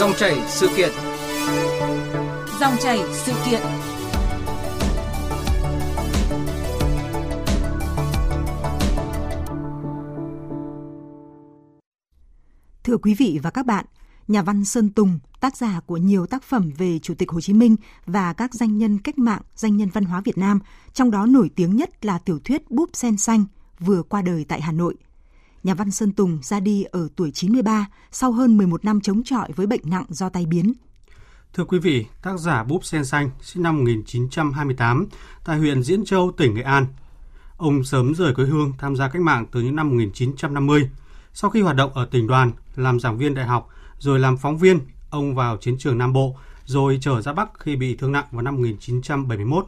Dòng chảy sự kiện. Dòng chảy sự kiện. Thưa quý vị và các bạn, nhà văn Sơn Tùng, tác giả của nhiều tác phẩm về Chủ tịch Hồ Chí Minh và các danh nhân cách mạng, danh nhân văn hóa Việt Nam, trong đó nổi tiếng nhất là tiểu thuyết Búp Sen Xanh, vừa qua đời tại Hà Nội. Nhà văn Sơn Tùng ra đi ở tuổi 93 sau hơn 11 năm chống chọi với bệnh nặng do tai biến. Thưa quý vị, tác giả Búp Sen Xanh sinh năm 1928 tại huyện Diễn Châu, tỉnh Nghệ An. Ông sớm rời quê hương tham gia cách mạng từ những năm 1950. Sau khi hoạt động ở tỉnh đoàn, làm giảng viên đại học, rồi làm phóng viên, ông vào chiến trường Nam Bộ, rồi trở ra Bắc khi bị thương nặng vào năm 1971.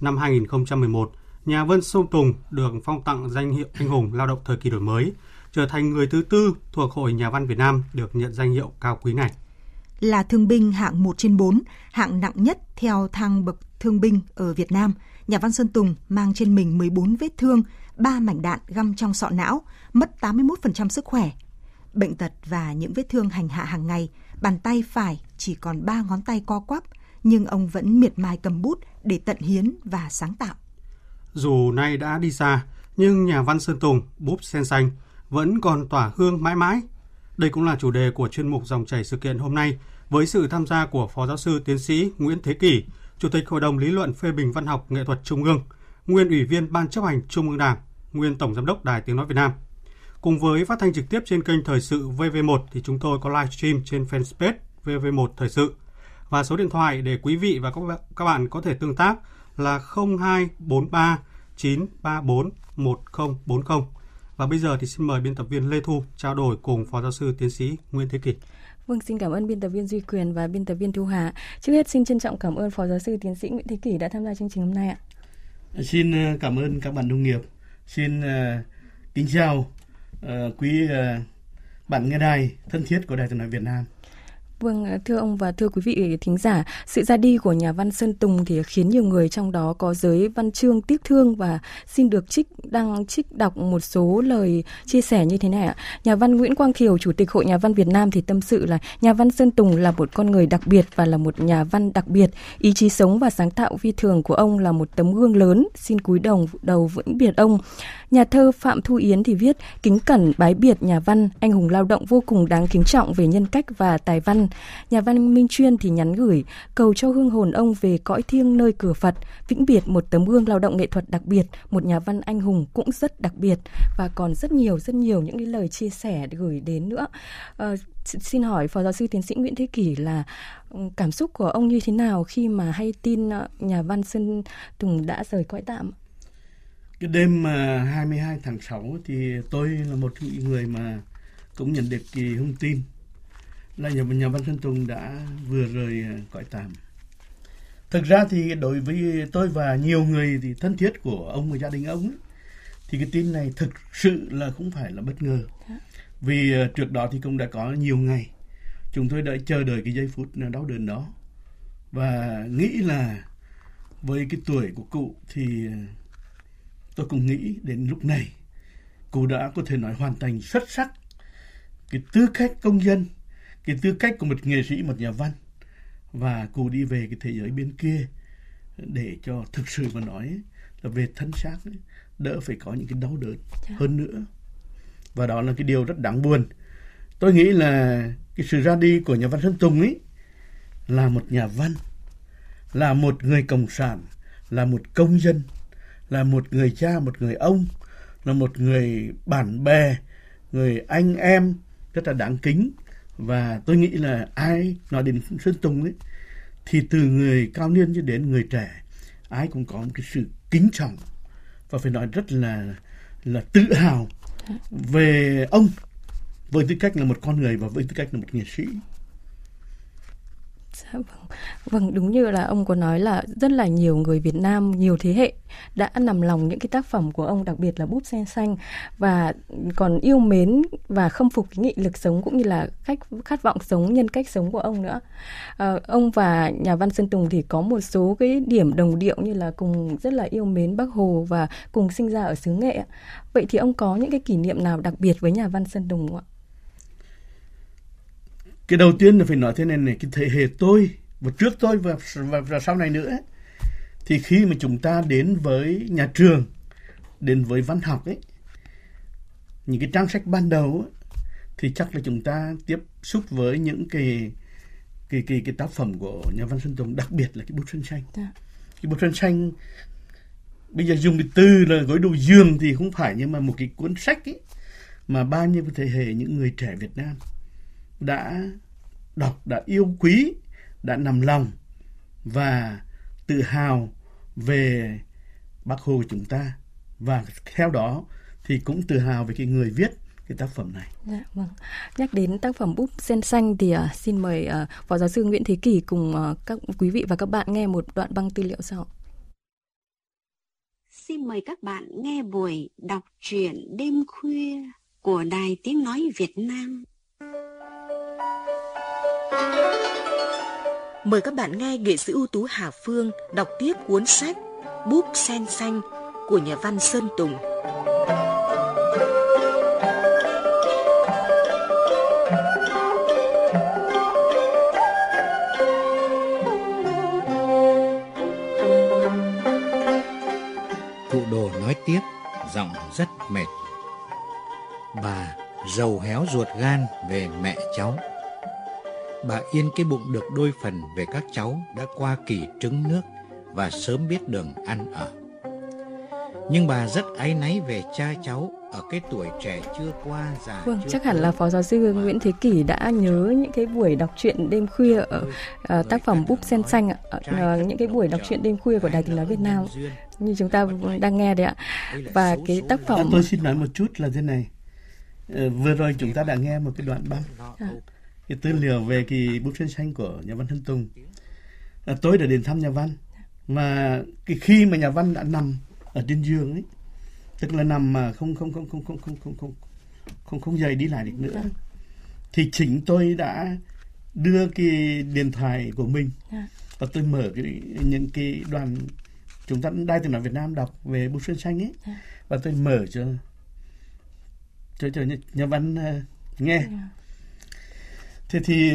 Năm 2011, nhà văn Sông Tùng được phong tặng danh hiệu anh hùng lao động thời kỳ đổi mới, trở thành người thứ tư thuộc Hội Nhà văn Việt Nam được nhận danh hiệu cao quý này. Là thương binh hạng 1 trên 4, hạng nặng nhất theo thang bậc thương binh ở Việt Nam, nhà văn Sơn Tùng mang trên mình 14 vết thương, 3 mảnh đạn găm trong sọ não, mất 81% sức khỏe. Bệnh tật và những vết thương hành hạ hàng ngày, bàn tay phải chỉ còn 3 ngón tay co quắp, nhưng ông vẫn miệt mài cầm bút để tận hiến và sáng tạo. Dù nay đã đi xa, nhưng nhà văn Sơn Tùng, búp sen xanh, vẫn còn tỏa hương mãi mãi. Đây cũng là chủ đề của chuyên mục dòng chảy sự kiện hôm nay, với sự tham gia của Phó Giáo sư Tiến sĩ Nguyễn Thế Kỷ, Chủ tịch Hội đồng Lý luận phê bình văn học nghệ thuật Trung ương, nguyên Ủy viên Ban chấp hành Trung ương Đảng, nguyên Tổng Giám đốc Đài Tiếng Nói Việt Nam. Cùng với phát thanh trực tiếp trên kênh Thời sự VV1 thì chúng tôi có live stream trên fanpage VV1 Thời sự. Và số điện thoại để quý vị và các bạn có thể tương tác là 0243 934 1040. Và bây giờ thì xin mời biên tập viên Lê Thu trao đổi cùng Phó Giáo sư Tiến sĩ Nguyễn Thế Kỷ. Vâng, xin cảm ơn biên tập viên Duy Quyền và biên tập viên Thu Hà. Trước hết xin trân trọng cảm ơn Phó Giáo sư Tiến sĩ Nguyễn Thế Kỷ đã tham gia chương trình hôm nay ạ. Xin ờ, cảm ơn các bạn đồng nghiệp. Xin uh, kính chào uh, quý uh, bạn nghe đài thân thiết của Đài tiếng nói Việt Nam. Vâng, à, thưa ông và thưa quý vị thính giả, sự ra đi của nhà văn Sơn Tùng thì khiến nhiều người trong đó có giới văn chương tiếc thương và xin được trích đăng trích đọc một số lời chia sẻ như thế này ạ. Nhà văn Nguyễn Quang Thiều, Chủ tịch Hội Nhà văn Việt Nam thì tâm sự là nhà văn Sơn Tùng là một con người đặc biệt và là một nhà văn đặc biệt. Ý chí sống và sáng tạo phi thường của ông là một tấm gương lớn, xin cúi đầu đầu vĩnh biệt ông. Nhà thơ Phạm Thu Yến thì viết kính cẩn bái biệt nhà văn, anh hùng lao động vô cùng đáng kính trọng về nhân cách và tài văn. Nhà văn Minh Chuyên thì nhắn gửi cầu cho hương hồn ông về cõi thiêng nơi cửa Phật, vĩnh biệt một tấm gương lao động nghệ thuật đặc biệt, một nhà văn anh hùng cũng rất đặc biệt và còn rất nhiều rất nhiều những cái lời chia sẻ gửi đến nữa. À, xin hỏi phó giáo sư tiến sĩ Nguyễn Thế Kỷ là ừ, cảm xúc của ông như thế nào khi mà hay tin ờ, nhà văn Sơn Tùng đã rời cõi tạm? Cái đêm mà 22 tháng 6 thì tôi là một người mà cũng nhận được kỳ thông tin là nhà, nhà văn Sơn Tùng đã vừa rời à, cõi tạm. Thực ra thì đối với tôi và nhiều người thì thân thiết của ông và gia đình ông ấy, thì cái tin này thực sự là không phải là bất ngờ. Vì à, trước đó thì cũng đã có nhiều ngày chúng tôi đã chờ đợi cái giây phút đau đớn đó và nghĩ là với cái tuổi của cụ thì à, tôi cũng nghĩ đến lúc này cụ đã có thể nói hoàn thành xuất sắc cái tư cách công dân cái tư cách của một nghệ sĩ một nhà văn. Và cụ đi về cái thế giới bên kia để cho thực sự mà nói là về thân xác ấy, đỡ phải có những cái đau đớn dạ. hơn nữa. Và đó là cái điều rất đáng buồn. Tôi nghĩ là cái sự ra đi của nhà văn Sơn Tùng ấy là một nhà văn là một người cộng sản là một công dân là một người cha, một người ông, là một người bạn bè, người anh em rất là đáng kính. Và tôi nghĩ là ai nói đến Sơn Tùng ấy, thì từ người cao niên cho đến người trẻ, ai cũng có một cái sự kính trọng và phải nói rất là là tự hào về ông, với tư cách là một con người và với tư cách là một nghệ sĩ. Dạ vâng. Vâng, đúng như là ông có nói là rất là nhiều người Việt Nam, nhiều thế hệ đã nằm lòng những cái tác phẩm của ông, đặc biệt là Búp Sen Xanh và còn yêu mến và khâm phục cái nghị lực sống cũng như là khách khát vọng sống, nhân cách sống của ông nữa. À, ông và nhà văn Sơn Tùng thì có một số cái điểm đồng điệu như là cùng rất là yêu mến Bác Hồ và cùng sinh ra ở xứ Nghệ. Vậy thì ông có những cái kỷ niệm nào đặc biệt với nhà văn Sơn Tùng không ạ? Cái đầu tiên là phải nói thế này này cái thế hệ tôi và trước tôi và, và, và sau này nữa thì khi mà chúng ta đến với nhà trường đến với văn học ấy những cái trang sách ban đầu ấy, thì chắc là chúng ta tiếp xúc với những cái cái cái cái tác phẩm của nhà văn Sơn Tùng đặc biệt là cái bút sơn xanh Dạ. cái bút sơn xanh bây giờ dùng cái từ là gối đầu giường thì không phải nhưng mà một cái cuốn sách ấy mà bao nhiêu thế hệ những người trẻ Việt Nam đã đọc đã yêu quý đã nằm lòng và tự hào về bác Hồ của chúng ta và theo đó thì cũng tự hào về cái người viết cái tác phẩm này. Dạ, vâng. Nhắc đến tác phẩm búp sen xanh thì uh, xin mời uh, Phó Giáo sư Nguyễn Thế Kỷ cùng uh, các quý vị và các bạn nghe một đoạn băng tư liệu sau. Xin mời các bạn nghe buổi đọc truyện đêm khuya của Đài Tiếng Nói Việt Nam. Mời các bạn nghe nghệ sĩ ưu tú Hà Phương đọc tiếp cuốn sách Búp sen xanh của nhà văn Sơn Tùng. Cụ đồ nói tiếp, giọng rất mệt. Bà giàu héo ruột gan về mẹ cháu. Bà yên cái bụng được đôi phần về các cháu đã qua kỳ trứng nước và sớm biết đường ăn ở. Nhưng bà rất áy náy về cha cháu ở cái tuổi trẻ chưa qua già Vâng, chưa chắc hẳn là Phó Giáo sư Nguyễn Thế Kỷ đã nhớ những cái buổi đọc truyện đêm khuya ở uh, tác phẩm Búp Sen Xanh ạ. Ờ, những cái buổi đọc truyện đêm khuya của Đài Tiếng Nói Việt Nam như chúng ta đang nghe đấy ạ. Và cái tác À, phẩm tôi xin nói một chút là thế này. Ờ, vừa rồi chúng ta đã nghe một cái đoạn băng cái tư liệu về cái bút sen xanh của nhà văn Thân Tùng. À, tôi đã đến thăm nhà văn mà cái khi mà nhà văn đã nằm ở trên giường ấy tức là nằm mà không không không không không không không không không không dậy đi lại được nữa thì chính tôi đã đưa cái điện thoại của mình Dạ. và tôi mở cái những cái đoàn chúng ta đài tiếng nói Việt Nam đọc về bút sơn xanh ấy Dạ. và tôi mở cho cho cho nhà, văn ờ, nghe thế thì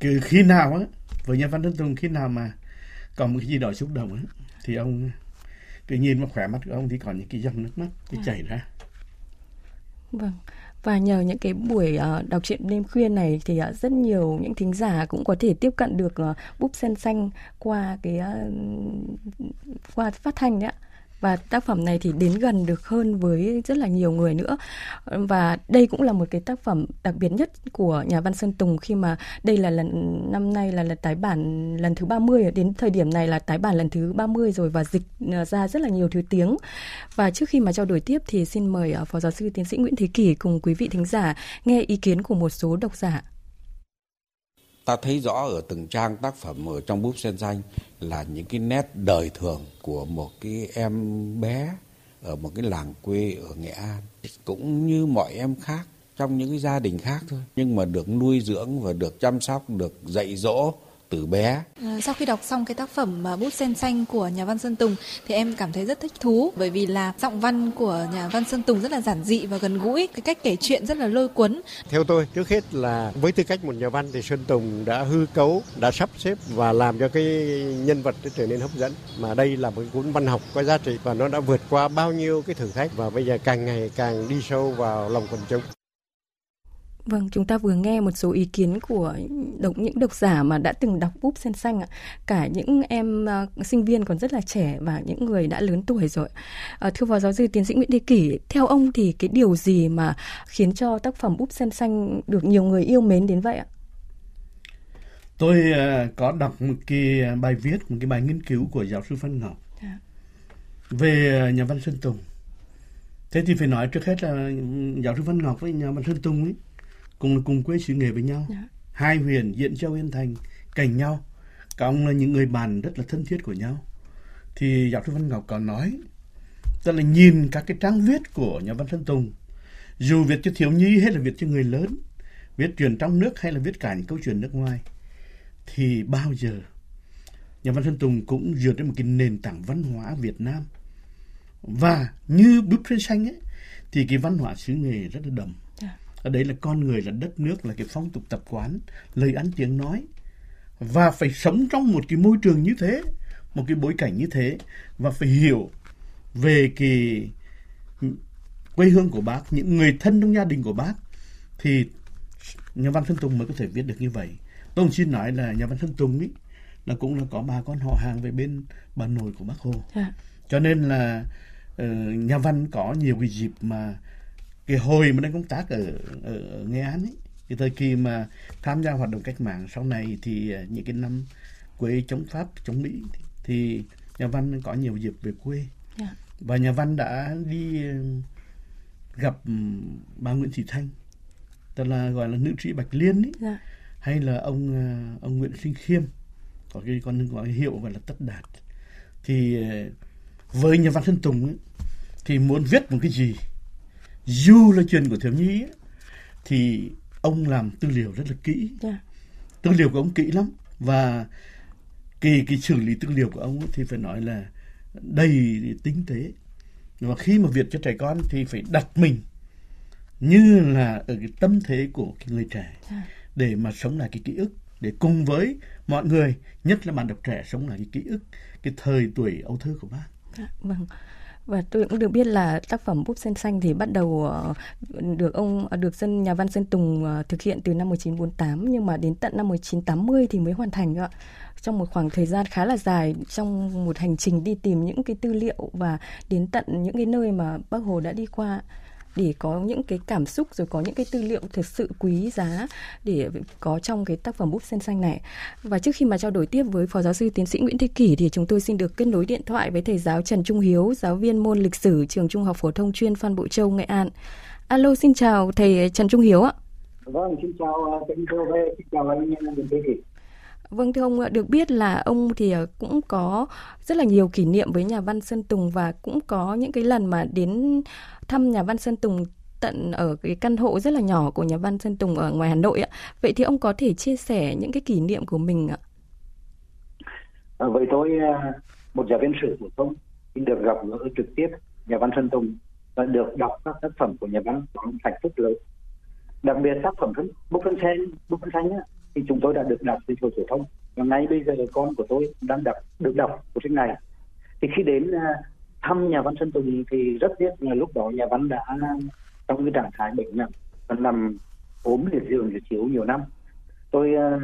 cứ khi nào á với nhà văn Tân Tùng khi nào mà có một cái gì đó xúc động á thì ông cứ nhìn vào khỏe mắt của ông thì có những cái dòng nước mắt cái chảy ra Vâng. Và nhờ những cái buổi ờ, đọc truyện đêm khuya này thì ờ, rất nhiều những thính giả cũng có thể tiếp cận được ờ, búp sen xanh qua cái qua phát thanh đấy ạ. Và tác phẩm này thì đến gần được hơn với rất là nhiều người nữa. Và đây cũng là một cái tác phẩm đặc biệt nhất của nhà văn Sơn Tùng khi mà đây là lần, năm nay là lần tái bản lần thứ 30 đến thời điểm này là tái bản lần thứ 30 rồi và dịch à, ra rất là nhiều thứ tiếng. Và trước khi mà trao đổi tiếp thì xin mời à, Phó Giáo sư Tiến sĩ Nguyễn Thế Kỷ cùng quý vị thính giả nghe ý kiến của một số độc giả ta thấy rõ ở từng trang tác phẩm ở trong búp sen xanh là những cái nét đời thường của một cái em bé ở một cái làng quê ở Nghệ An. Cũng như mọi em khác, trong những cái gia đình khác thôi. Nhưng mà được nuôi dưỡng và được chăm sóc, được dạy dỗ từ bé À, Sau khi đọc xong cái tác phẩm à, Bút sen xanh của nhà văn Sơn Tùng thì em cảm thấy rất thích thú bởi vì là giọng văn của nhà văn Sơn Tùng rất là giản dị và gần gũi, cái cách kể chuyện rất là lôi cuốn. Theo tôi, trước hết là với tư cách một nhà văn thì Sơn Tùng đã hư cấu, đã sắp xếp và làm cho cái nhân vật trở nên hấp dẫn. Mà đây là một cuốn văn học có giá trị và nó đã vượt qua bao nhiêu cái thử thách và bây giờ càng ngày càng đi sâu vào lòng quần chúng. Vâng, chúng ta vừa nghe một số ý kiến của độc những độc giả mà đã từng đọc búp sen xanh ạ. Cả những em ờ, sinh viên còn rất là trẻ và những người đã lớn tuổi rồi. Ờ, thưa Phó Giáo sư Tiến sĩ Nguyễn Thế Kỷ, theo ông thì cái điều gì mà khiến cho tác phẩm búp sen xanh được nhiều người yêu mến đến vậy ạ? tôi ờ, có đọc một cái bài viết một cái bài nghiên cứu của giáo sư Phan Ngọc Dạ. về nhà văn Sơn Tùng thế thì phải nói trước hết là ừ, giáo sư Văn Ngọc với nhà văn Sơn Tùng ấy cùng cùng quê xứ nghệ với nhau Dạ. hai huyền Diễn Châu Yên Thành cạnh nhau các ông là những người bạn rất là thân thiết của nhau thì giáo sư Văn Ngọc có nói tức là nhìn các cái trang viết của nhà văn Sơn Tùng dù viết cho thiếu nhi hay là viết cho người lớn viết chuyện trong nước hay là viết cả những câu chuyện nước ngoài thì bao giờ nhà văn Sơn Tùng cũng dựa trên một cái nền tảng văn hóa Việt Nam và như bức tranh xanh ấy thì cái văn hóa xứ nghề rất là đậm. Ở đấy là con người là đất nước là cái phong tục tập quán lời ăn tiếng nói. Và phải sống trong một cái môi trường như thế một cái bối cảnh như thế và phải hiểu về cái quê hương của bác những người thân trong gia đình của bác thì nhà văn Sơn Tùng mới có thể viết được như vậy. Tôi xin nói là nhà văn Sơn Tùng ấy là cũng là có bà con họ hàng về bên bà nội của bác Hồ. À. cho nên là uh, nhà văn có nhiều cái dịp mà cái hồi mà đang công tác ở, ở, ở Nghệ An ấy cái thời kỳ mà tham gia hoạt động cách mạng sau này thì uh, những cái năm quê chống Pháp chống Mỹ thì, thì nhà văn có nhiều dịp về quê yeah. Dạ. và nhà văn đã đi gặp bà Nguyễn Thị Thanh tức là gọi là nữ sĩ Bạch Liên ấy yeah. Dạ. hay là ông ông Nguyễn Sinh Khiêm có cái con gọi hiệu gọi là tất đạt thì với nhà văn Sơn Tùng ấy, thì muốn viết một cái gì dù là chuyện của thiếu nhi ấy, thì ông làm tư liệu rất là kỹ yeah. Dạ. tư liệu của ông kỹ lắm và kỳ cái xử lý tư liệu của ông ấy, thì phải nói là đầy tinh tế và khi mà viết cho trẻ con thì phải đặt mình như là ở cái tâm thế của cái người trẻ yeah. Dạ. để mà sống lại cái ký ức để cùng với mọi người nhất là bạn đọc trẻ sống lại cái ký ức cái thời tuổi ấu thơ của bác. À, vâng. Và tôi cũng được biết là tác phẩm Búp Sen Xanh thì bắt đầu ờ, được ông ờ, được dân, nhà văn Sơn Tùng ờ, thực hiện từ năm 1948 nhưng mà đến tận năm 1980 thì mới hoàn thành ạ. Trong một khoảng thời gian khá là dài, trong một hành trình đi tìm những cái tư liệu và đến tận những cái nơi mà Bác Hồ đã đi qua để có những cái cảm xúc rồi có những cái tư liệu thực sự quý giá để có trong cái tác phẩm búp sen xanh này. Và trước khi mà trao đổi tiếp với Phó Giáo sư Tiến sĩ Nguyễn Thế Kỷ thì chúng tôi xin được kết nối điện thoại với thầy giáo Trần Trung Hiếu, giáo viên môn lịch sử trường Trung học phổ thông chuyên Phan Bội Châu, Nghệ An. Alo, xin chào thầy Trần Trung Hiếu ạ. Vâng, xin chào ờ, Trần xin chào anh Nguyễn Thế Kỷ. Vâng thưa ông, được biết là ông thì ờ, cũng có rất là nhiều kỷ niệm với nhà văn Sơn Tùng và cũng có những cái lần mà đến thăm nhà văn Sơn Tùng tận ở cái căn hộ rất là nhỏ của nhà văn Sơn Tùng ở ngoài Hà Nội ạ. Vậy thì ông có thể chia sẻ những cái kỷ niệm của mình ạ? À, vậy tôi à, một giáo viên sử phổ thông được gặp gỡ trực tiếp nhà văn Sơn Tùng và được đọc các tác phẩm của nhà văn có hạnh phúc lớn. Đặc biệt tác phẩm bút Phân Sen, Bút Phân Xanh thì chúng tôi đã được đọc từ phổ thông. Và ngay bây giờ con của tôi đang đọc được đọc của sách này. Thì khi đến à, thăm nhà văn Sơn Tùng thì rất tiếc là lúc đó nhà văn đã trong cái trạng thái bệnh nặng và nằm ốm liệt giường liệt chiếu nhiều năm. Tôi à,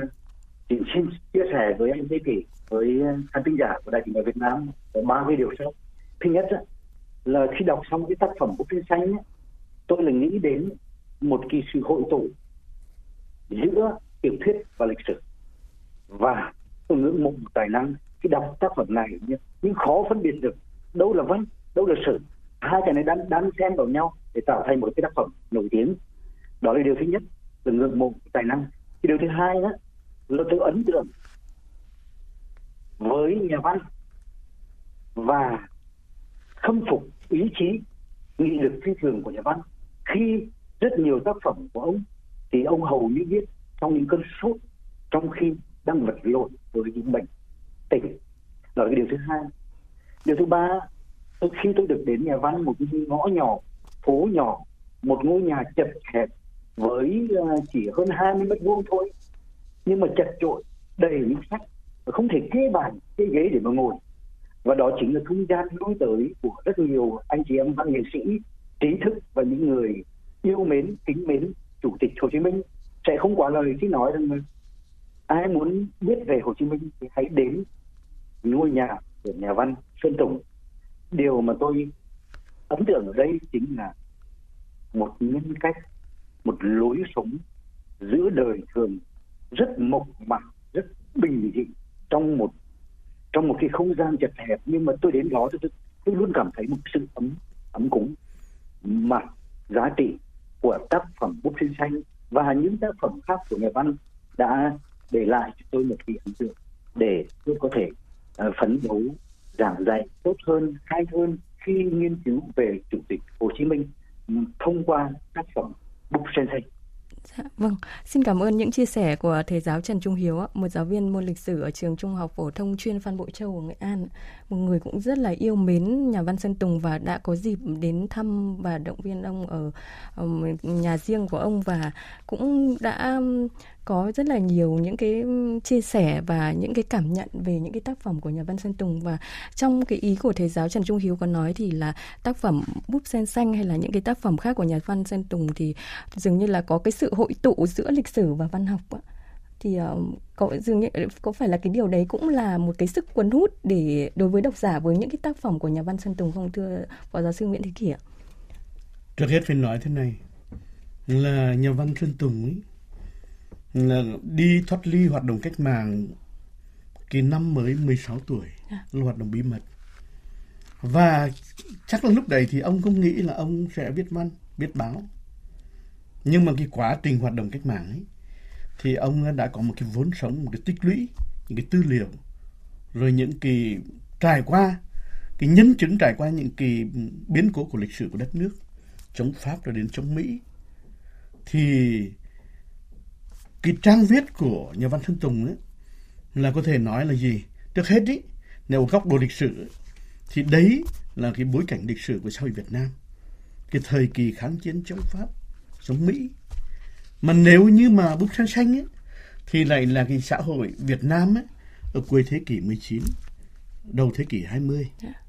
chỉ xin chia sẻ với anh Thế Kỷ với à, khán thính giả của đài truyền hình Việt Nam có ba cái điều sau. Thứ nhất là khi đọc xong cái tác phẩm của Phi Xanh tôi là nghĩ đến một kỳ sự hội tụ giữa tiểu thuyết và lịch sử. Và tôi ngưỡng mộ tài năng khi đọc tác phẩm này nhưng khó phân biệt được đâu là văn, đâu là sử. Hai cái này đang đang xen vào nhau để tạo thành một cái tác phẩm nổi tiếng. Đó là điều thứ nhất là ngưỡng mộ tài năng. Cái điều thứ hai đó, là tôi ấn tượng với nhà văn và khâm phục ý chí, nghị lực phi thường của nhà văn khi rất nhiều tác phẩm của ông thì ông hầu như viết trong những cơn sốt trong khi đang vật lộn với những bệnh tỉnh đó là cái điều thứ hai. Điều thứ ba tôi khi tôi được đến nhà văn một cái ngõ nhỏ phố nhỏ một ngôi nhà chật hẹp với ờ, chỉ hơn 20 mét vuông thôi nhưng mà chật chội, đầy những sách và không thể kê bàn kê ghế để mà ngồi. Và đó chính là không gian lui tới của rất nhiều anh chị em văn nghệ sĩ trí thức và những người yêu mến kính mến chủ tịch Hồ Chí Minh sẽ không quá lời khi nói rằng ai muốn biết về Hồ Chí Minh thì hãy đến ngôi nhà của nhà văn Sơn Tùng. Điều mà tôi ấn tượng ở đây chính là một nhân cách, một lối sống giữa đời thường rất mộc mạc, rất bình dị trong một trong một cái không gian chật hẹp nhưng mà tôi đến đó tôi, tôi luôn cảm thấy một sự ấm ấm cúng mà giá trị của tác phẩm bút sinh xanh và những tác phẩm khác của nhà văn đã để lại cho tôi một cái ấn tượng để tôi có thể uh, phấn đấu giảng dạy tốt hơn hay hơn khi nghiên cứu về chủ tịch Hồ Chí Minh ừ, thông qua tác phẩm bút sen xanh. Dạ, vâng, xin cảm ơn những chia sẻ của thầy giáo Trần Trung Hiếu, một giáo viên môn lịch sử ở trường Trung học phổ thông chuyên Phan Bội Châu ở Nghệ An. Một người cũng rất là yêu mến nhà văn Sơn Tùng và đã có dịp đến thăm và động viên ông ở, ở nhà riêng của ông và cũng đã có rất là nhiều những cái chia sẻ và những cái cảm nhận về những cái tác phẩm của nhà văn Sơn Tùng. Và trong cái ý của thầy giáo Trần Trung Hiếu có nói thì là tác phẩm búp sen xanh hay là những cái tác phẩm khác của nhà văn Sơn Tùng thì dường như là có cái sự hội tụ giữa lịch sử và văn học ạ thì uh, có dường như có phải là cái điều đấy cũng là một cái sức cuốn hút để đối với độc giả với những cái tác phẩm của nhà văn Sơn Tùng không thưa phó giáo sư Nguyễn Thế Kỷ ạ? Trước hết phải nói thế này là nhà văn Sơn Tùng ấy là đi thoát ly hoạt động cách mạng cái năm mới 16 tuổi à. là hoạt động bí mật và chắc là lúc đấy thì ông không nghĩ là ông sẽ viết văn viết báo nhưng mà cái quá trình hoạt động cách mạng ấy thì ông đã có một cái vốn sống một cái tích lũy những cái tư liệu rồi những cái trải qua cái nhân chứng trải qua những cái biến cố của lịch sử của đất nước chống pháp rồi đến chống mỹ thì cái trang viết của nhà văn Sơn Tùng ấy, là có thể nói là gì? Trước hết ý, nếu góc độ lịch sử thì đấy là cái bối cảnh lịch sử của xã hội Việt Nam. Cái thời kỳ kháng chiến chống Pháp, chống Mỹ. Mà nếu như mà bức tranh xanh ấy, thì lại là cái xã hội Việt Nam ấy, ở cuối thế kỷ 19, đầu thế kỷ 20. Yeah. Dạ.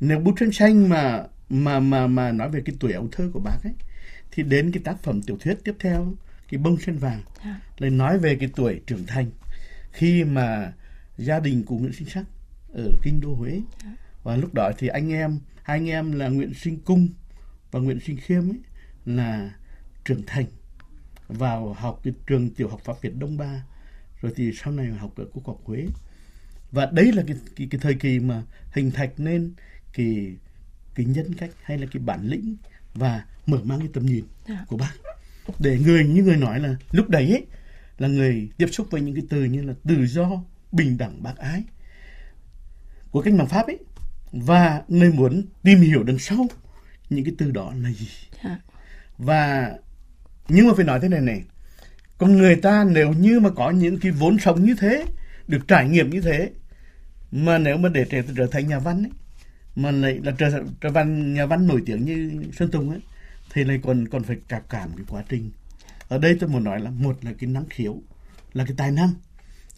Nếu bức tranh xanh mà mà mà mà nói về cái tuổi ấu thơ của bác ấy thì đến cái tác phẩm tiểu thuyết tiếp theo cái bông sen vàng à. lại nói về cái tuổi trưởng thành khi mà gia đình của Nguyễn Sinh Sắc ở kinh đô Huế à. và lúc đó thì anh em hai anh em là Nguyễn Sinh Cung và Nguyễn Sinh Khiêm ấy là trưởng thành vào học cái trường tiểu học Pháp Việt Đông Ba. Rồi thì sau này học ở Quốc học Huế. Và đấy là cái, cái cái thời kỳ mà hình thành nên cái cái nhân cách hay là cái bản lĩnh và mở mang cái tầm nhìn à. của bác. Để người như người nói là lúc đấy ấy, là người tiếp xúc với những cái từ như là tự do bình đẳng bác ái của cách mạng pháp ấy. Và người muốn tìm hiểu đằng sau những cái từ đó là gì. Dạ. và nhưng mà phải nói thế này này. Con người ta nếu như mà có những cái vốn sống như thế được trải nghiệm như thế mà nếu mà để trở, trở thành nhà văn ấy mà lại là trở, trở văn nhà văn nổi tiếng như sơn tùng ấy thì lại còn còn phải cả cảm cái quá trình. Ở đây tôi muốn nói là một là cái năng khiếu là cái tài năng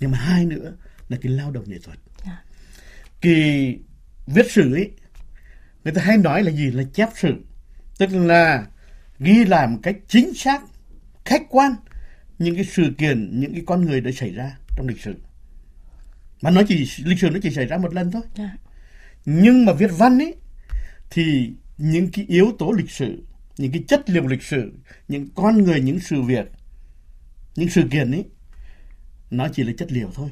nhưng mà hai nữa là cái lao động nghệ thuật. À. cái viết sử ấy người ta hay nói là gì? Là chép sử. Tức là ghi làm cách chính xác khách quan những cái sự kiện những cái con người đã xảy ra trong lịch sử mà nó chỉ lịch sử nó chỉ xảy ra một lần thôi à. nhưng mà viết văn ấy thì những cái yếu tố lịch sử những cái chất liệu lịch sử những con người những sự việc những sự kiện ấy nó chỉ là chất liệu thôi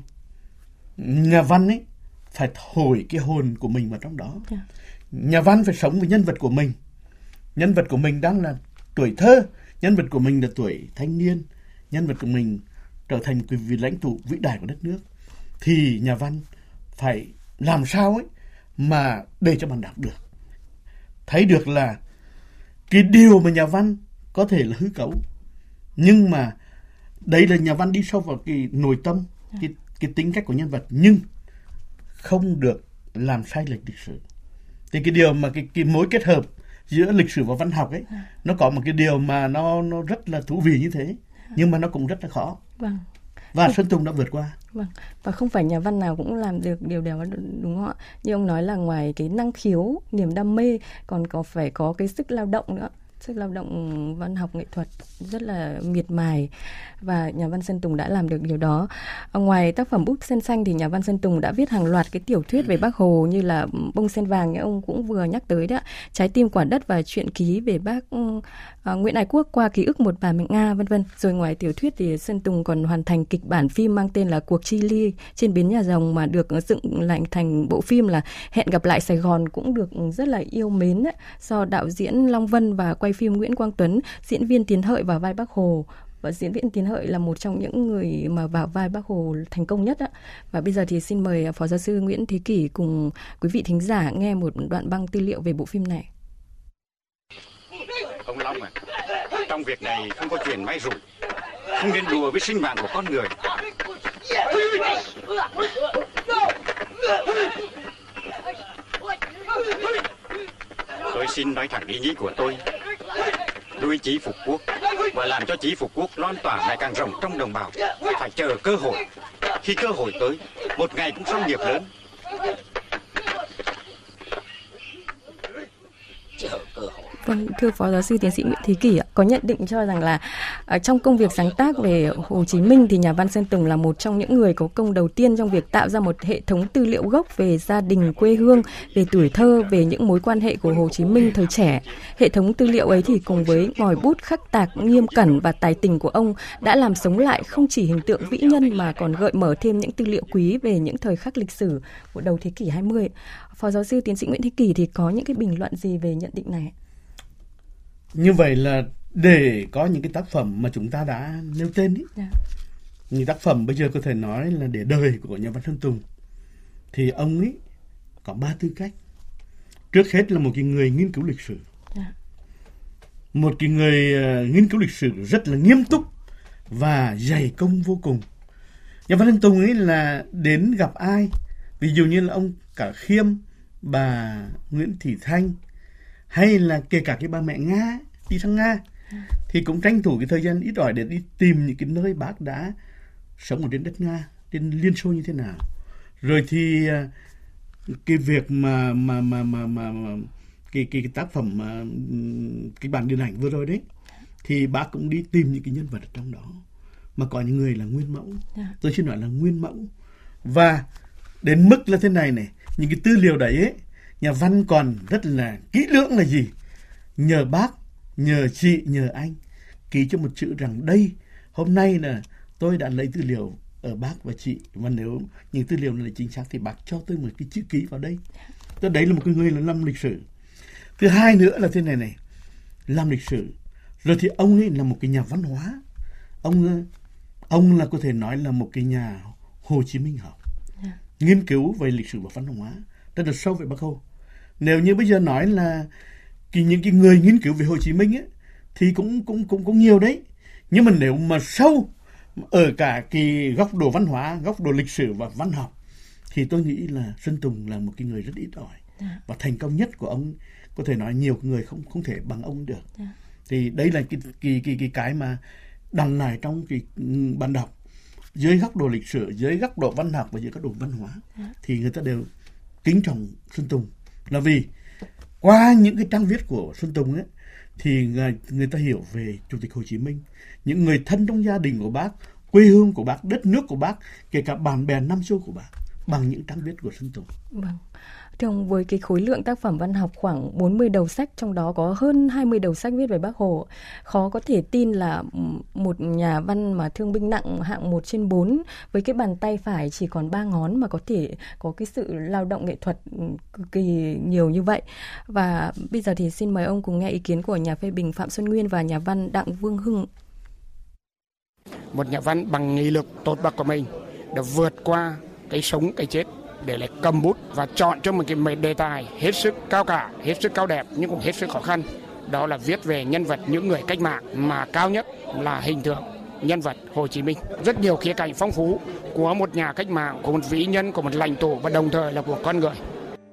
nhà văn ấy phải thổi cái hồn của mình vào trong đó yeah. Dạ. nhà văn phải sống với nhân vật của mình nhân vật của mình đang là tuổi thơ, nhân vật của mình là tuổi thanh niên, nhân vật của mình trở thành một vị lãnh tụ vĩ đại của đất nước, thì nhà văn phải làm sao ấy mà để cho bạn đọc được? Thấy được là cái điều mà nhà văn có thể là hư cấu, nhưng mà đấy là nhà văn đi sâu vào cái nội tâm, cái cái tính cách của nhân vật, nhưng không được làm sai lệch lịch sử. Thì cái điều mà cái cái mối kết hợp giữa lịch sử và văn học ấy nó có một cái điều mà nó nó rất là thú vị như thế nhưng mà nó cũng rất là khó vâng và Sơn Tùng đã vượt qua. Vâng. Và không phải nhà văn nào cũng làm được điều đó đúng không ạ? Như ông nói là ngoài cái năng khiếu, niềm đam mê còn có phải có cái sức lao động nữa sức lao động văn học nghệ thuật rất là miệt mài và nhà văn Sơn Tùng đã làm được điều đó. Ngoài tác phẩm Búp sen xanh thì nhà văn Sơn Tùng đã viết hàng loạt cái tiểu thuyết về Bác Hồ như là Bông sen vàng như ông cũng vừa nhắc tới đó, Trái tim quả đất và truyện ký về bác uh, Nguyễn Ái Quốc qua ký ức một bà mẹ Nga vân vân. Rồi ngoài tiểu thuyết thì Sơn Tùng còn hoàn thành kịch bản phim mang tên là Cuộc chi ly trên bến nhà rồng mà được dựng lại thành bộ phim là Hẹn gặp lại Sài Gòn cũng được rất là yêu mến ấy, do đạo diễn Long Vân và quay phim Nguyễn Quang Tuấn, diễn viên Tiến Hợi vào vai Bác Hồ và diễn viên Tiến Hợi là một trong những người mà vào vai Bác Hồ thành công nhất á. Và bây giờ thì xin mời à, Phó Giáo sư Nguyễn Thế Kỷ cùng quý vị thính giả nghe một đoạn băng tư liệu về bộ phim này. Ông Long à, Trong việc này không có chuyện may rủi, không nên đùa với sinh mạng của con người. Tôi xin nói thẳng ý nghĩ của tôi. Nuôi chí phục quốc và làm cho chí phục quốc loan tỏa ngày càng rộng trong đồng bào. Phải chờ cơ hội. Khi cơ hội tới, một ngày cũng xong nghiệp lớn. Chờ cơ hội. Vâng, thưa Phó Giáo sư Tiến sĩ Nguyễn Thế Kỷ có nhận định cho rằng là À, trong công việc sáng tác về Hồ Chí Minh thì nhà văn Sơn Tùng là một trong những người có công đầu tiên trong việc tạo ra một hệ thống tư liệu gốc về gia đình quê hương, về tuổi thơ, về những mối quan hệ của Hồ Chí Minh thời trẻ. Hệ thống tư liệu ấy thì cùng với ngòi bút khắc tạc nghiêm cẩn và tài tình của ông đã làm sống lại không chỉ hình tượng vĩ nhân mà còn gợi mở thêm những tư liệu quý về những thời khắc lịch sử của đầu thế kỷ 20. Phó giáo sư tiến sĩ Nguyễn Thế Kỳ thì có những cái bình luận gì về nhận định này? như vậy là để có những cái tác phẩm mà chúng ta đã nêu tên ý. Yeah. Dạ. những tác phẩm bây giờ có thể nói là để đời của nhà văn Sơn Tùng thì ông ấy có ba tư cách trước hết là một cái người nghiên cứu lịch sử yeah. Dạ. một cái người uh, nghiên cứu lịch sử rất là nghiêm túc và dày công vô cùng nhà văn Sơn Tùng ấy là đến gặp ai ví dụ như là ông cả khiêm bà Nguyễn Thị Thanh hay là kể cả cái bà mẹ Nga đi sang Nga thì cũng tranh thủ cái thời gian ít ỏi để đi tìm những cái nơi bác đã sống ở trên đất Nga trên Liên Xô như thế nào rồi thì à, cái việc mà mà mà mà mà, mà cái, cái cái tác phẩm mà cái bản điện ảnh vừa rồi đấy thì bác cũng đi tìm những cái nhân vật ở trong đó mà có những người là nguyên mẫu. Dạ. tôi xin nói là nguyên mẫu và đến mức là thế này này những cái tư liệu đấy ấy, nhà văn còn rất là kỹ lưỡng là gì nhờ bác nhờ chị nhờ anh. Ký cho một chữ rằng đây hôm nay là tôi đã lấy tư liệu ở bác và chị. Và nếu những tư liệu này là chính xác thì bác cho tôi một cái chữ ký vào đây. Tôi đấy là một cái người là làm lịch sử. Thứ hai nữa là thế này này. Làm lịch sử. Rồi thì ông ấy là một cái nhà văn hóa. Ông ông là có thể nói là một cái nhà Hồ Chí Minh học yeah. Dạ. nghiên cứu về lịch sử và văn hóa. Rất là sâu về Bắc Hồ. Nếu như bây giờ nói là cái những cái người nghiên cứu về Hồ Chí Minh ấy, thì cũng cũng cũng cũng nhiều đấy nhưng mà nếu mà sâu ở cả cái góc độ văn hóa góc độ lịch sử và văn học thì tôi nghĩ là Xuân Tùng là một cái người rất ít ỏi dạ. và thành công nhất của ông có thể nói nhiều người không không thể bằng ông được. Dạ. thì đây là cái cái cái cái cái mà đằng này trong cái ban đọc dưới góc độ lịch sử dưới góc độ văn học và dưới góc độ văn hóa. Dạ. thì người ta đều kính trọng Xuân Tùng là vì qua những cái trang viết của Xuân Tùng ấy thì người, người ta hiểu về Chủ tịch Hồ Chí Minh, những người thân trong gia đình của bác, quê hương của bác, đất nước của bác, kể cả bạn bè năm xưa của bác bằng những trang viết của Xuân Tùng. Vâng trong với cái khối lượng tác phẩm văn học khoảng 40 đầu sách, trong đó có hơn 20 đầu sách viết về Bác Hồ, khó có thể tin là một nhà văn mà thương binh nặng hạng 1 trên 4 với cái bàn tay phải chỉ còn ba ngón mà có thể có cái sự lao động nghệ thuật cực kỳ nhiều như vậy. Và bây giờ thì xin mời ông cùng nghe ý kiến của nhà phê bình Phạm Xuân Nguyên và nhà văn Đặng Vương Hưng. Một nhà văn bằng nghị lực tốt bậc của mình đã vượt qua cái sống cái chết để lại cầm bút và chọn cho một cái đề tài hết sức cao cả, hết sức cao đẹp nhưng cũng hết sức khó khăn. Đó là viết về nhân vật những người cách mạng mà cao nhất là hình tượng nhân vật Hồ Chí Minh. Rất nhiều khía cạnh phong phú của một nhà cách mạng, của một vĩ nhân, của một lãnh tụ và đồng thời là của con người.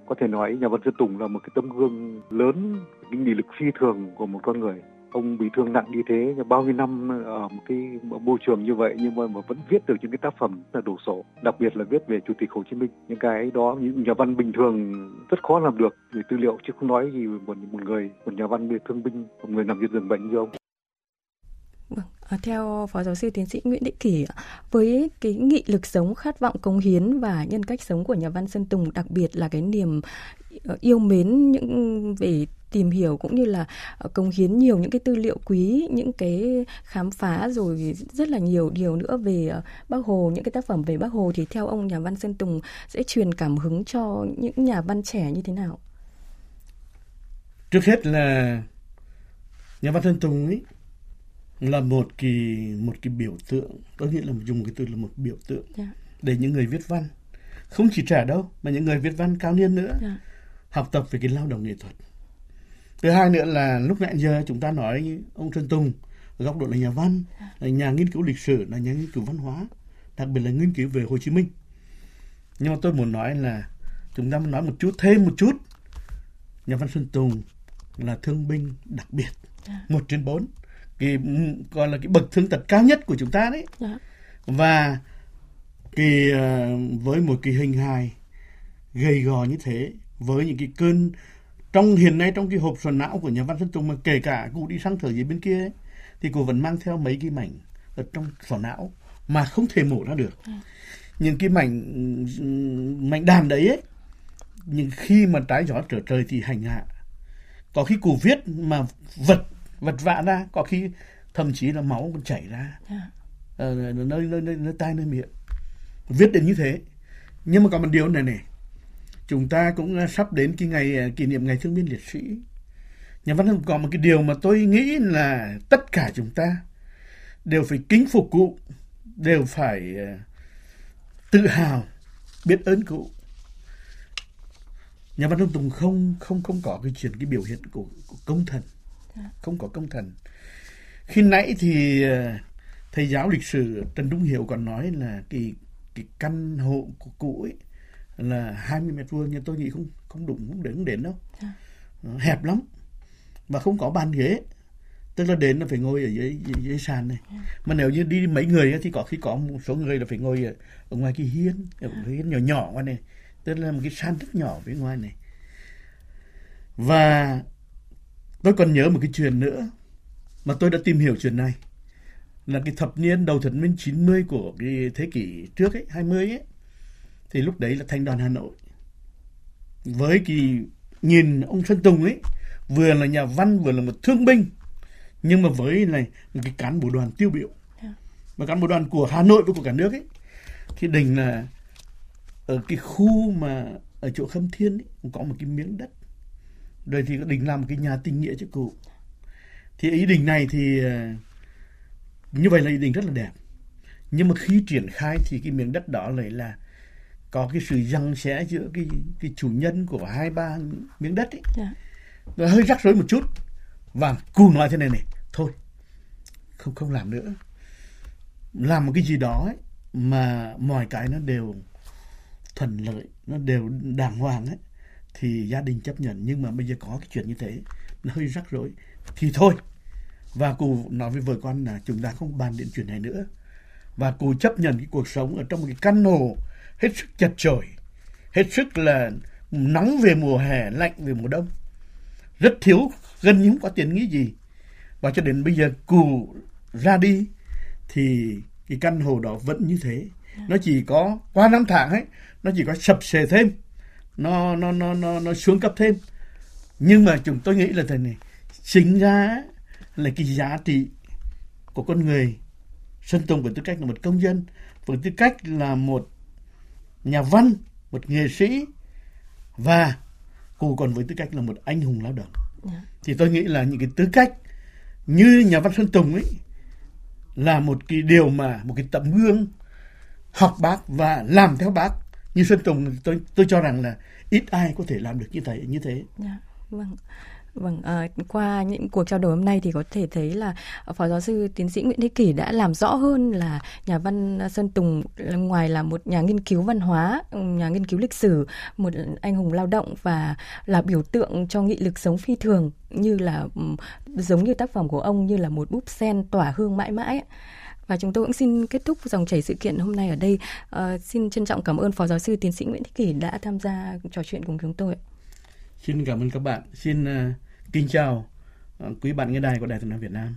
Có thể nói nhà văn Sơn Tùng là một cái tấm gương lớn, cái nghị lực phi thường của một con người ông bị thương nặng như thế bao nhiêu năm ở một cái môi trường như vậy nhưng mà, mà vẫn viết được những cái tác phẩm là đủ sổ đặc biệt là viết về chủ tịch hồ chí minh. Những cái đó những nhà văn bình thường rất khó làm được về tư liệu chứ không nói gì một một người một nhà văn bị thương binh một người nằm trên giường bệnh như ông. Vâng, à, theo Phó Giáo sư Tiến sĩ Nguyễn Định Kỷ, với cái nghị lực sống, khát vọng cống hiến và nhân cách sống của nhà văn Sơn Tùng, đặc biệt là cái niềm ờ, yêu mến những về tìm hiểu cũng như là ờ, cống hiến nhiều những cái tư liệu quý, những cái khám phá rồi rất là nhiều điều nữa về ờ, Bác Hồ, những cái tác phẩm về Bác Hồ thì theo ông nhà văn Sơn Tùng sẽ truyền cảm hứng cho những nhà văn trẻ như thế nào? Trước hết là nhà văn Sơn Tùng ấy là một cái một cái biểu tượng có nghĩa là dùng cái từ là một biểu tượng yeah. Dạ. để những người viết văn không chỉ trẻ đâu mà những người viết văn cao niên nữa yeah. Dạ. học tập về cái lao động nghệ thuật thứ hai nữa là lúc nãy giờ chúng ta nói ông Trần Tùng góc độ là nhà văn là nhà nghiên cứu lịch sử là nhà nghiên cứu văn hóa đặc biệt là nghiên cứu về Hồ Chí Minh. Nhưng mà tôi muốn nói là chúng ta muốn nói một chút thêm một chút. Nhà văn Xuân Tùng là thương binh đặc biệt một trên bốn cái gọi là cái bậc thương tật cao nhất của chúng ta đấy. Và cái ờ, với một cái hình hài gầy gò như thế với những cái cơn trong hiện nay trong cái hộp sọ não của nhà văn Xuân Tùng mà kể cả cụ đi sang thở dưới bên kia ấy, thì cụ vẫn mang theo mấy cái mảnh ở trong sọ não mà không thể mổ ra được. Những cái mảnh mảnh đàn đấy ấy nhưng khi mà trái gió trở trời thì hành hạ. Có khi cụ viết mà vật vật vã ra có khi thậm chí là máu còn chảy ra. Ở nơi nơi nơi, nơi tai nơi miệng. Viết đến như thế. Nhưng mà có một điều này này chúng ta cũng à, sắp đến cái ngày à, kỷ niệm ngày thương binh liệt sĩ. Nhà văn có một cái điều mà tôi nghĩ là tất cả chúng ta đều phải kính phục cụ đều phải à, tự hào biết ơn cụ. Nhà văn hùng Tùng không không không có cái chuyện cái biểu hiện của, của công thần không có công thần. Khi nãy thì thầy giáo lịch sử Trần Trung hiệu còn nói là cái cái căn hộ của cụ ấy là 20 mét vuông nhưng tôi nghĩ không không đủ không đến đến đâu. Hẹp lắm. Và không có bàn ghế. Tức là đến là phải ngồi ở dưới dưới, dưới sàn này. Mà nếu như đi mấy người thì có khi có một số người là phải ngồi ở, ở ngoài cái hiên ở cái hiên nhỏ nhỏ ngoài này. Tức là một cái sàn rất nhỏ phía ngoài này. Và tôi còn nhớ một cái chuyện nữa mà tôi đã tìm hiểu chuyện này. Là cái thập niên đầu thập niên 90 của cái thế kỷ trước ấy, 20 ấy thì lúc đấy là thành đoàn Hà Nội. Với cái nhìn ông Xuân Tùng ấy vừa là nhà văn vừa là một thương binh nhưng mà với này một cái cán bộ đoàn tiêu biểu. Và cán bộ đoàn của Hà Nội và của cả nước ấy. Thì đình là ở cái khu mà ở chỗ Khâm Thiên ấy, cũng có một cái miếng đất. Rồi thì đình làm một cái nhà tình nghĩa cho cụ. Thì ý định này thì ờ, như vậy là ý định rất là đẹp. Nhưng mà khi triển khai thì cái miếng đất đó lại là có cái sự răng xé giữa cái cái chủ nhân của hai ba miếng đất ấy. Yeah. Nó hơi rắc rối một chút. Và cụ nói thế này này thôi không không làm nữa. Làm một cái gì đó ấy, mà mọi cái nó đều thuận lợi nó đều đàng hoàng ấy thì gia đình chấp nhận. Nhưng mà bây giờ có cái chuyện như thế nó hơi rắc rối. Thì thôi. Và cụ nói với vợ con là chúng ta không bàn đến chuyện này nữa. Và cụ chấp nhận cái cuộc sống ở trong một cái căn hộ hết sức chật chội. Hết sức là nóng về mùa hè, lạnh về mùa đông. Rất thiếu gần như không có tiền nghĩ gì. Và cho đến bây giờ cụ ra đi, thì cái căn hộ đó vẫn như thế. Nó chỉ có qua năm tháng ấy, nó chỉ có sập sệ thêm. Nó nó nó nó nó xuống cấp thêm. Nhưng mà chúng tôi nghĩ là thế này, chính ra là cái giá trị của con người. Sơn Tùng với tư cách là một công dân, với tư cách là một nhà văn một nghệ sĩ và cụ còn với tư cách là một anh hùng lao động yeah. Dạ. thì tôi nghĩ là những cái tư cách như nhà văn Sơn Tùng ấy là một cái điều mà một cái tấm gương học bác và làm theo bác như Sơn Tùng tôi tôi cho rằng là ít ai có thể làm được như thế như thế. Yeah, dạ, vâng. Vâng, à, qua những cuộc trao đổi hôm nay thì có thể thấy là ờ, Phó Giáo sư Tiến sĩ Nguyễn Thế Kỷ đã làm rõ hơn là nhà văn Sơn Tùng ngoài là một nhà nghiên cứu văn hóa, nhà nghiên cứu lịch sử, một anh hùng lao động và là biểu tượng cho nghị lực sống phi thường như là giống như tác phẩm của ông như là một búp sen tỏa hương mãi mãi. Và chúng tôi cũng xin kết thúc dòng chảy sự kiện hôm nay ở đây. À, xin trân trọng cảm ơn Phó Giáo sư Tiến sĩ Nguyễn Thế Kỷ đã tham gia trò chuyện cùng chúng tôi. Xin cảm ơn các bạn. Xin uh, kính chào ờ, quý bạn nghe đài của Đài Tiếng nói Việt Nam.